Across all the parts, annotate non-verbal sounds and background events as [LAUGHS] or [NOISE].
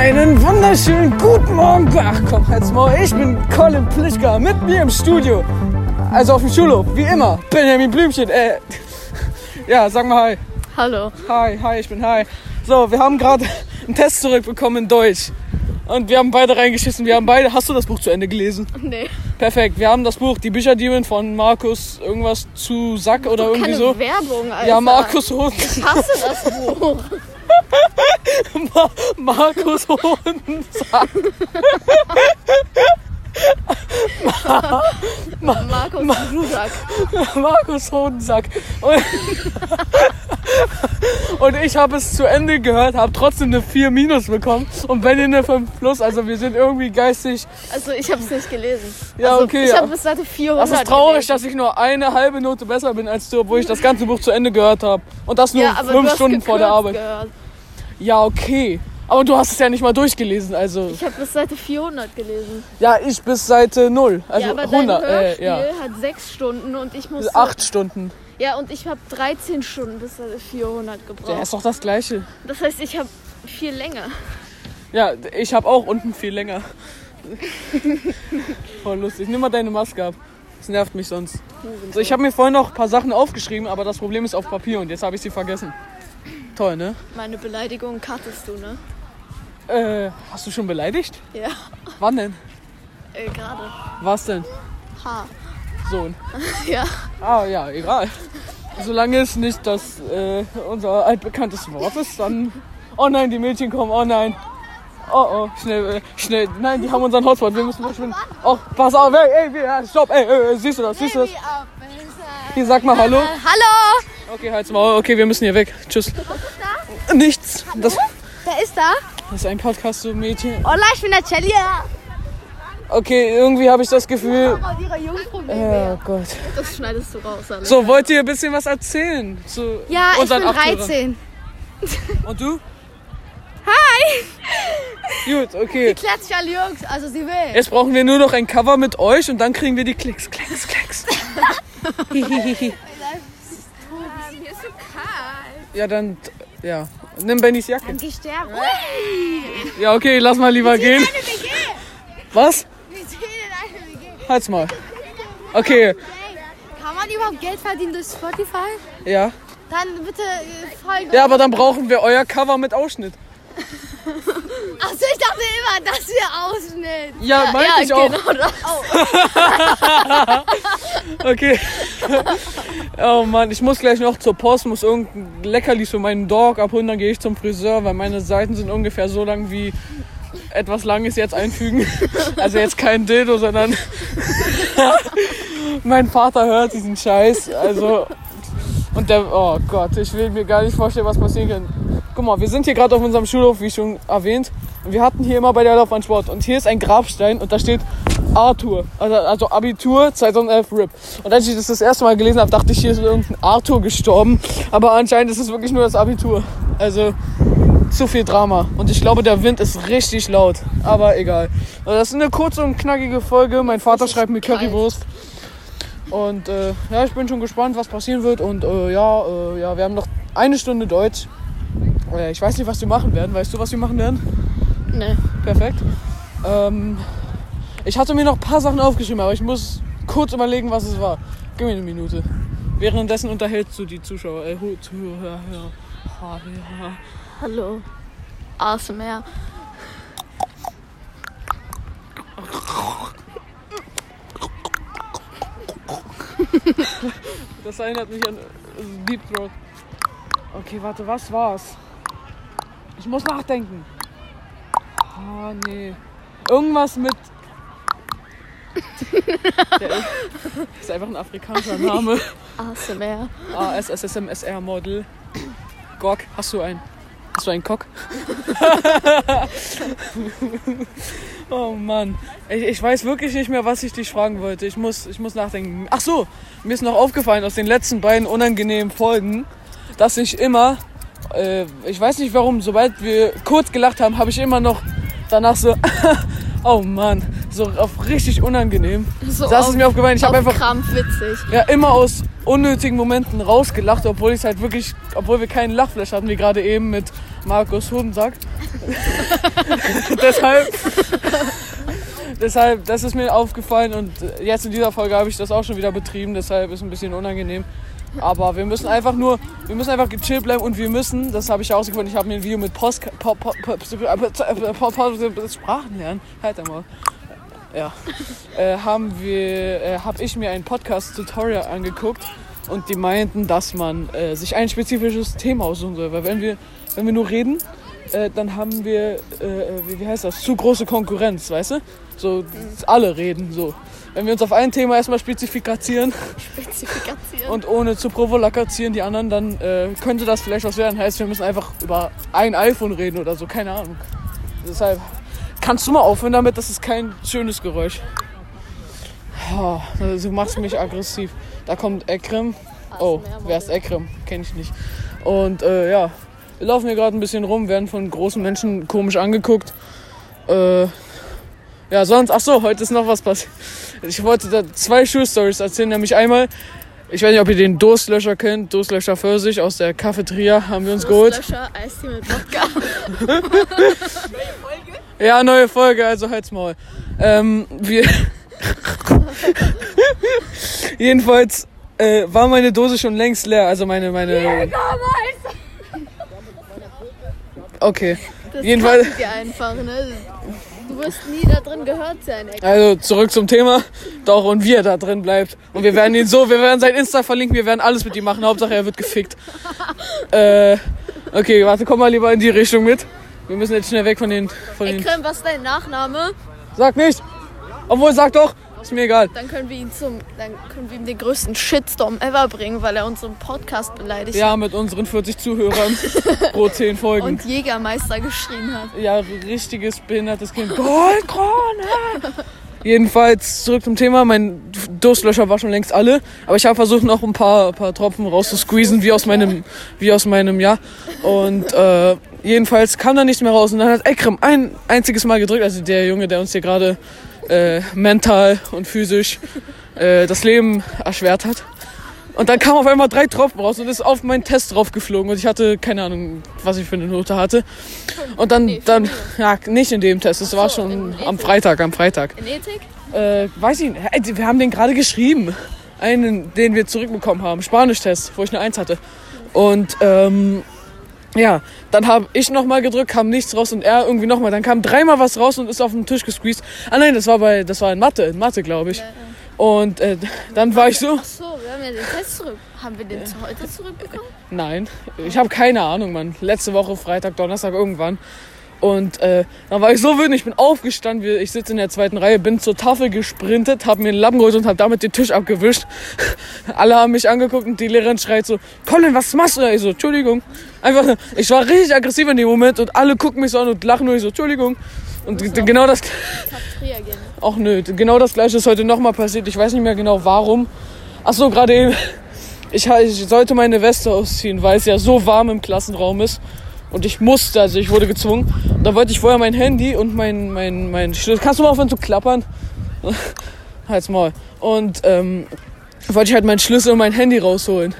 wunderschönen guten Morgen. Ach komm, jetzt mal. Ich bin Colin Plischka mit mir im Studio. Also auf dem Schulhof, wie immer. Benjamin Blümchen. Äh, [LAUGHS] ja, sag mal hi. Hallo. Hi, hi, ich bin hi. So, wir haben gerade einen Test zurückbekommen in Deutsch. Und wir haben beide reingeschissen. Wir haben beide. Hast du das Buch zu Ende gelesen? Nee. Perfekt. Wir haben das Buch Die Bücherdieben von Markus irgendwas zu Sack oder irgendwie Keine so. Werbung, Alter. Ja, Markus Hohen. Ich hasse das [LAUGHS] Buch. Ma Markus Hohensack. Markus Rusak. Markus Hohensack. Und, und ich habe es zu Ende gehört, habe trotzdem eine 4 minus bekommen und Benny eine 5 plus. Also wir sind irgendwie geistig. Also ich habe es nicht gelesen. Ja, also, okay, Ich habe bis Seite 400 Das ist traurig, gelesen. dass ich nur eine halbe Note besser bin als du, obwohl ich das ganze Buch zu Ende gehört habe. Und das nur ja, fünf Stunden vor der Arbeit. Gehört. Ja, okay. Aber du hast es ja nicht mal durchgelesen, also. Ich habe bis Seite 400 gelesen. Ja, ich bis Seite 0. Also ja, aber 100. dein Äh, Hörspiel ja. hat 6 Stunden und ich muss... 8 Stunden. Ja, und ich habe 13 Stunden bis Seite 400 gebraucht. Ja, ist doch das gleiche. Das heißt, ich habe viel länger. Ja, ich habe auch unten viel länger. Voll lustig. Nimm mal deine Maske ab. Das nervt mich sonst. So, ich habe mir vorhin noch ein paar Sachen aufgeschrieben, aber das Problem ist auf Papier und jetzt habe ich sie vergessen. Toll, ne? Meine Beleidigung kattest du, ne? Äh, hast du schon beleidigt? Ja, Wann denn? äh, gerade. Was denn? Ha. Sohn. [LAUGHS] Ja. Ah, ja, egal. Solange es nicht das äh, unser altbekanntes Wort ist, dann. Oh nein, die Mädchen kommen. Oh nein. Oh oh, schnell, äh, schnell. Nein, die haben unseren Hotspot. Wir müssen verschwinden. Oh, pass auf, ey, ey, stopp, ey, ey, siehst du das, siehst du das? Hier, sag mal Hallo. Hallo! Okay, halt's Maul. Okay, wir müssen hier weg. Tschüss. Nichts. Das, Wer ist da? das ist ein Podcast, so Mädchen. Hola, ich bin der Celia. Okay, irgendwie habe ich das Gefühl. Oh Gott. Das schneidest du raus, Alter. So, wollt ihr ein bisschen was erzählen? Zu Ja, ich bin Achtjährigen? 13. Und du? Hi! Gut, okay. Klärt sich alle Jungs, also sie will. Jetzt brauchen wir nur noch ein Cover mit euch und dann kriegen wir die Klicks. Klicks, Klicks. [LAUGHS] [LAUGHS] Hier ist so kalt. ja, dann, ja. Nimm Bennys Jacke. Gestärkt. Ja, okay, lass mal lieber gehen. Was? Wir sind in WG. Halt's mal. Okay, Kann man überhaupt Geld verdienen durch Spotify? ja. Dann bitte äh, folgen. Ja, aber dann brauchen wir euer Cover mit Ausschnitt. Achso, [LAUGHS] ich dachte immer, das wäre Ausschnitt. Ja, meinte ja, ich auch. genau das. [LAUGHS] Okay. [LAUGHS] Oh Mann, ich muss gleich noch zur Post, muss irgendein Leckerli für meinen Dog abholen, dann gehe ich zum Friseur, weil meine Seiten sind ungefähr so lang wie etwas Langes jetzt einfügen. [LAUGHS] Also jetzt kein Dildo, sondern [LAUGHS] mein Vater hört diesen Scheiß. Also und der, oh Gott, ich will mir gar nicht vorstellen, was passieren kann. Guck mal, wir sind hier gerade auf unserem Schulhof, wie schon erwähnt. Und wir hatten hier immer bei der Laufbahn Sport. Und hier ist ein Grabstein und da steht Arthur. Also, also Abitur 2011 RIP. Und als ich das das erste Mal gelesen habe, dachte ich, hier ist irgendein Arthur gestorben. Aber anscheinend ist es wirklich nur das Abitur. Also zu viel Drama. Und ich glaube, der Wind ist richtig laut. Aber egal. Also das ist eine kurze und knackige Folge. Mein Vater schreibt mir Currywurst. Und äh, ja, ich bin schon gespannt, was passieren wird. Und äh, ja, äh, ja, wir haben noch eine Stunde Deutsch. Äh, ich weiß nicht, was wir machen werden. Weißt du, was wir machen werden? Nee. Perfekt. Ähm, ich hatte mir noch ein paar Sachen aufgeschrieben, aber ich muss kurz überlegen, was es war. Gib mir eine Minute. Währenddessen unterhältst du die Zuschauer. Äh, Zuhörer. Hallo. ASMR. Das erinnert mich an äh, Deep Throat. Okay, warte, was war's? Ich muss nachdenken. Ah, nee. Irgendwas mit. [LAUGHS] Der ist einfach ein afrikanischer Name. ASMR. ASSMSR Model. Gok, hast du einen? Hast du einen Cock? [LAUGHS] oh Mann. Ich, ich weiß wirklich nicht mehr, was ich dich fragen wollte. Ich muss, ich muss nachdenken. Ach so, mir ist noch aufgefallen aus den letzten beiden unangenehmen Folgen, dass ich immer, äh, ich weiß nicht warum, sobald wir kurz gelacht haben, habe ich immer noch danach so, [LAUGHS] oh Mann, so auf richtig unangenehm. So das auf- ist mir aufgefallen. Ich habe Auf einfach Krampf witzig. ja, immer aus unnötigen Momenten rausgelacht, obwohl ich halt wirklich, obwohl wir keinen Lachflash hatten, wie gerade eben mit Markus Hodensack. [LAUGHS] deshalb, deshalb, das ist mir aufgefallen und jetzt in dieser Folge habe ich das auch schon wieder betrieben, deshalb ist ein bisschen unangenehm. Aber wir müssen einfach nur, wir müssen einfach gechillt bleiben und wir müssen, das habe ich herausgefunden, ich habe mir ein Video mit Post, po, po, po, po, po, Sprachen lernen, halt einmal. Ja, äh, haben wir, äh, habe ich mir ein Podcast-Tutorial angeguckt und die meinten, dass man äh, sich ein spezifisches Thema aussuchen soll, weil wenn wir, wenn wir nur reden, äh, dann haben wir, äh, wie, wie heißt das, zu große Konkurrenz, weißt du? So, alle reden so. Wenn wir uns auf ein Thema erstmal spezifizieren Spezifikation. und ohne zu provokazieren die anderen, dann äh, könnte das vielleicht was werden. Heißt, wir müssen einfach über ein iPhone reden oder so, keine Ahnung. Deshalb kannst du mal aufhören damit, das ist kein schönes Geräusch. Oh, du machst mich aggressiv. Da kommt Ekrem. Oh, wer ist Ekrem? Kenn ich nicht. Und äh, ja, wir laufen hier gerade ein bisschen rum, werden von großen Menschen komisch angeguckt. Äh, ja, sonst, ach so, heute ist noch was passiert. Ich wollte da zwei Schulstories erzählen, nämlich einmal, ich weiß nicht, ob ihr den Durstlöscher kennt, Durstlöscher Pfirsich aus der Cafeteria haben wir uns geholt. Löscher, Eistee mit Wodka. [LAUGHS] Ja, neue Folge, also halt's Maul. Ähm, wir. [LAUGHS] Jedenfalls äh, war meine Dose schon längst leer, also meine, meine. Okay. Das Jedenfalls- wir einfach, ne? Du wirst nie da drin gehört sein, ey. Also zurück zum Thema. Doch, und wie er da drin bleibt. Und wir werden ihn so, wir werden sein Insta verlinken, wir werden alles mit ihm machen. Hauptsache er wird gefickt. [LAUGHS] Äh, okay, warte, komm mal lieber in die Richtung mit. Wir müssen jetzt schnell weg von den. Von Ekrem, was ist dein Nachname? sag nicht! Obwohl, sag doch! Ist mir egal. Dann können wir ihn zum, dann können wir ihm den größten Shitstorm ever bringen, weil er unseren Podcast beleidigt Ja, mit unseren 40 Zuhörern [LAUGHS] pro 10 Folgen. und Jägermeister geschrien hat. Ja, richtiges behindertes Kind. Goldkrone! Jedenfalls zurück zum Thema. Mein Durstlöscher war schon längst alle, aber ich habe versucht noch ein paar, paar Tropfen rauszusqueezen, wie aus meinem, wie aus meinem Jahr. Und äh, jedenfalls kam da nichts mehr raus. Und dann hat Ekrem ein einziges Mal gedrückt, also der Junge, der uns hier gerade äh, mental und physisch äh, das Leben erschwert hat. Und dann kam auf einmal drei Tropfen raus und ist auf meinen Test drauf geflogen und ich hatte keine Ahnung, was ich für eine Note hatte. Und dann, dann, ja, nicht in dem Test, es war schon am. Freitag, am Freitag. In Ethik? Äh, weiß ich nicht, wir haben den gerade geschrieben. Einen, den wir zurückbekommen haben, Spanisch-Test, wo ich eine Eins hatte. Und, ähm, ja, dann habe ich nochmal gedrückt, kam nichts raus und er irgendwie nochmal. Dann kam dreimal was raus und ist auf den Tisch gesqueezed. Ah nein, das war bei, das war in Mathe, in Mathe, glaube ich. Und äh, dann war ich so, Ach so, wir haben ja den Test zurück. Haben wir den zu heute zurückbekommen? Nein, ich habe keine Ahnung, Mann. Letzte Woche, Freitag, Donnerstag, irgendwann. Und äh, dann war ich so wütend, ich bin aufgestanden, ich sitze in der zweiten Reihe, bin zur Tafel gesprintet, habe mir einen Lappen geholt und habe damit den Tisch abgewischt. [LAUGHS] Alle haben mich angeguckt und die Lehrerin schreit so, Colin, was machst du da? Ich so, Entschuldigung. Einfach, ich war richtig aggressiv in dem Moment und alle gucken mich so an und lachen nur, ich so, Entschuldigung. Und genau das, auch nö, genau das gleiche ist heute nochmal passiert. Ich weiß nicht mehr genau warum. Ach so, gerade eben. Ich, ich sollte meine Weste ausziehen, weil es ja so warm im Klassenraum ist. Und ich musste, also ich wurde gezwungen. Und da wollte ich vorher mein Handy und mein, mein, mein Schlüssel. Kannst du mal aufhören zu klappern? [LAUGHS] Halt's Maul. Und ähm, wollte ich halt meinen Schlüssel und mein Handy rausholen.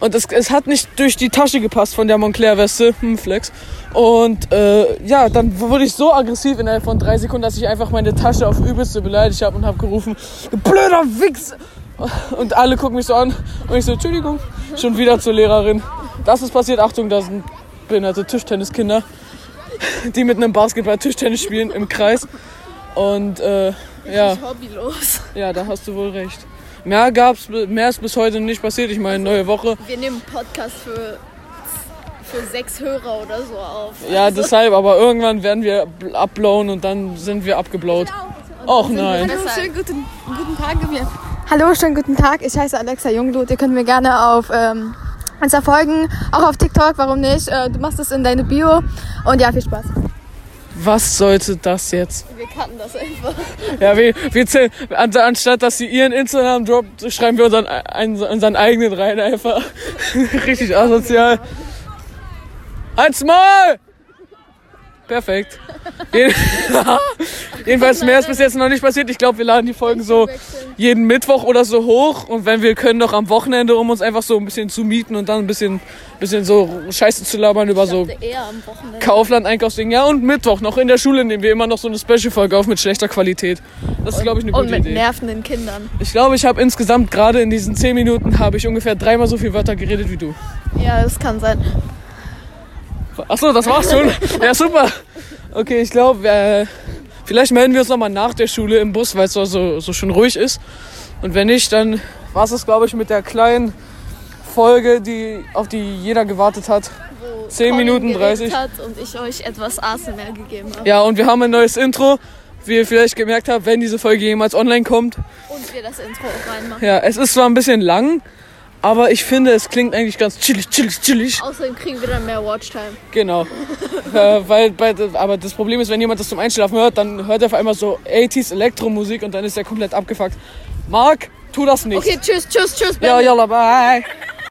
Und es, es hat nicht durch die Tasche gepasst von der Montclair-Weste. Hm, Flex. Und äh, ja, dann wurde ich so aggressiv innerhalb von drei Sekunden, dass ich einfach meine Tasche auf übelste beleidigt habe und habe gerufen, du blöder Wichs! Und alle gucken mich so an und ich so, Entschuldigung, schon wieder zur Lehrerin. Das ist passiert, Achtung, da sind behinderte Tischtenniskinder, die mit einem Basketball Tischtennis spielen im Kreis. Und äh, ja, Hobbylos. ja, da hast du wohl recht. Mehr gab's, mehr ist bis heute nicht passiert. Ich meine, neue Woche. Wir nehmen einen Podcast für, für sechs Hörer oder so auf. Ja, deshalb, aber irgendwann werden wir bl- upblown und dann sind wir abgeblaut. Och nein. Hallo, schönen guten, guten Tag. Hallo, schönen guten Tag. Ich heiße Alexa Jungblut. Ihr könnt mir gerne auf ähm, Insta folgen, auch auf TikTok, warum nicht? Äh, du machst es in deine Bio. Und ja, viel Spaß. Was sollte das jetzt? Wir kannten das einfach. Ja, wir, wir zählen, an, anstatt dass sie ihren Instagram droppt, schreiben wir unseren, einen, unseren eigenen rein einfach. [LAUGHS] Richtig asozial. Halt's Maul! Perfekt. Jeden- [LAUGHS] Jedenfalls mehr ist bis jetzt noch nicht passiert. Ich glaube, wir laden die Folgen so jeden Mittwoch oder so hoch. Und wenn wir können, noch am Wochenende, um uns einfach so ein bisschen zu mieten und dann ein bisschen, bisschen so Scheiße zu labern über so Eher am Wochenende. Kaufland, Einkaufsding. Ja, und Mittwoch noch in der Schule nehmen wir immer noch so eine Special-Folge auf mit schlechter Qualität. Das ist, glaube ich, eine Und gute mit Idee. nervenden Kindern. Ich glaube, ich habe insgesamt gerade in diesen 10 Minuten habe ich ungefähr dreimal so viel Wörter geredet wie du. Ja, das kann sein. Achso, das war's schon. Ja, super. Okay, ich glaube, äh, vielleicht melden wir uns nochmal nach der Schule im Bus, weil es so, so, so schön ruhig ist. Und wenn nicht, dann war es, glaube ich, mit der kleinen Folge, die, auf die jeder gewartet hat. Wo 10 Colin Minuten geredet 30. Hat und ich euch etwas ASMR gegeben habe. Ja, und wir haben ein neues Intro. Wie ihr vielleicht gemerkt habt, wenn diese Folge jemals online kommt. Und wir das Intro auch reinmachen. Ja, es ist zwar ein bisschen lang, aber ich finde, es klingt eigentlich ganz chillig, chillig, chillig. Außerdem kriegen wir dann mehr Watchtime. Genau. [LAUGHS] äh, weil, bei, aber das Problem ist, wenn jemand das zum Einschlafen hört, dann hört er auf einmal so 80s Elektromusik und dann ist er komplett abgefuckt. Marc, tu das nicht. Okay, tschüss, tschüss, tschüss. Ja, yalla, bye.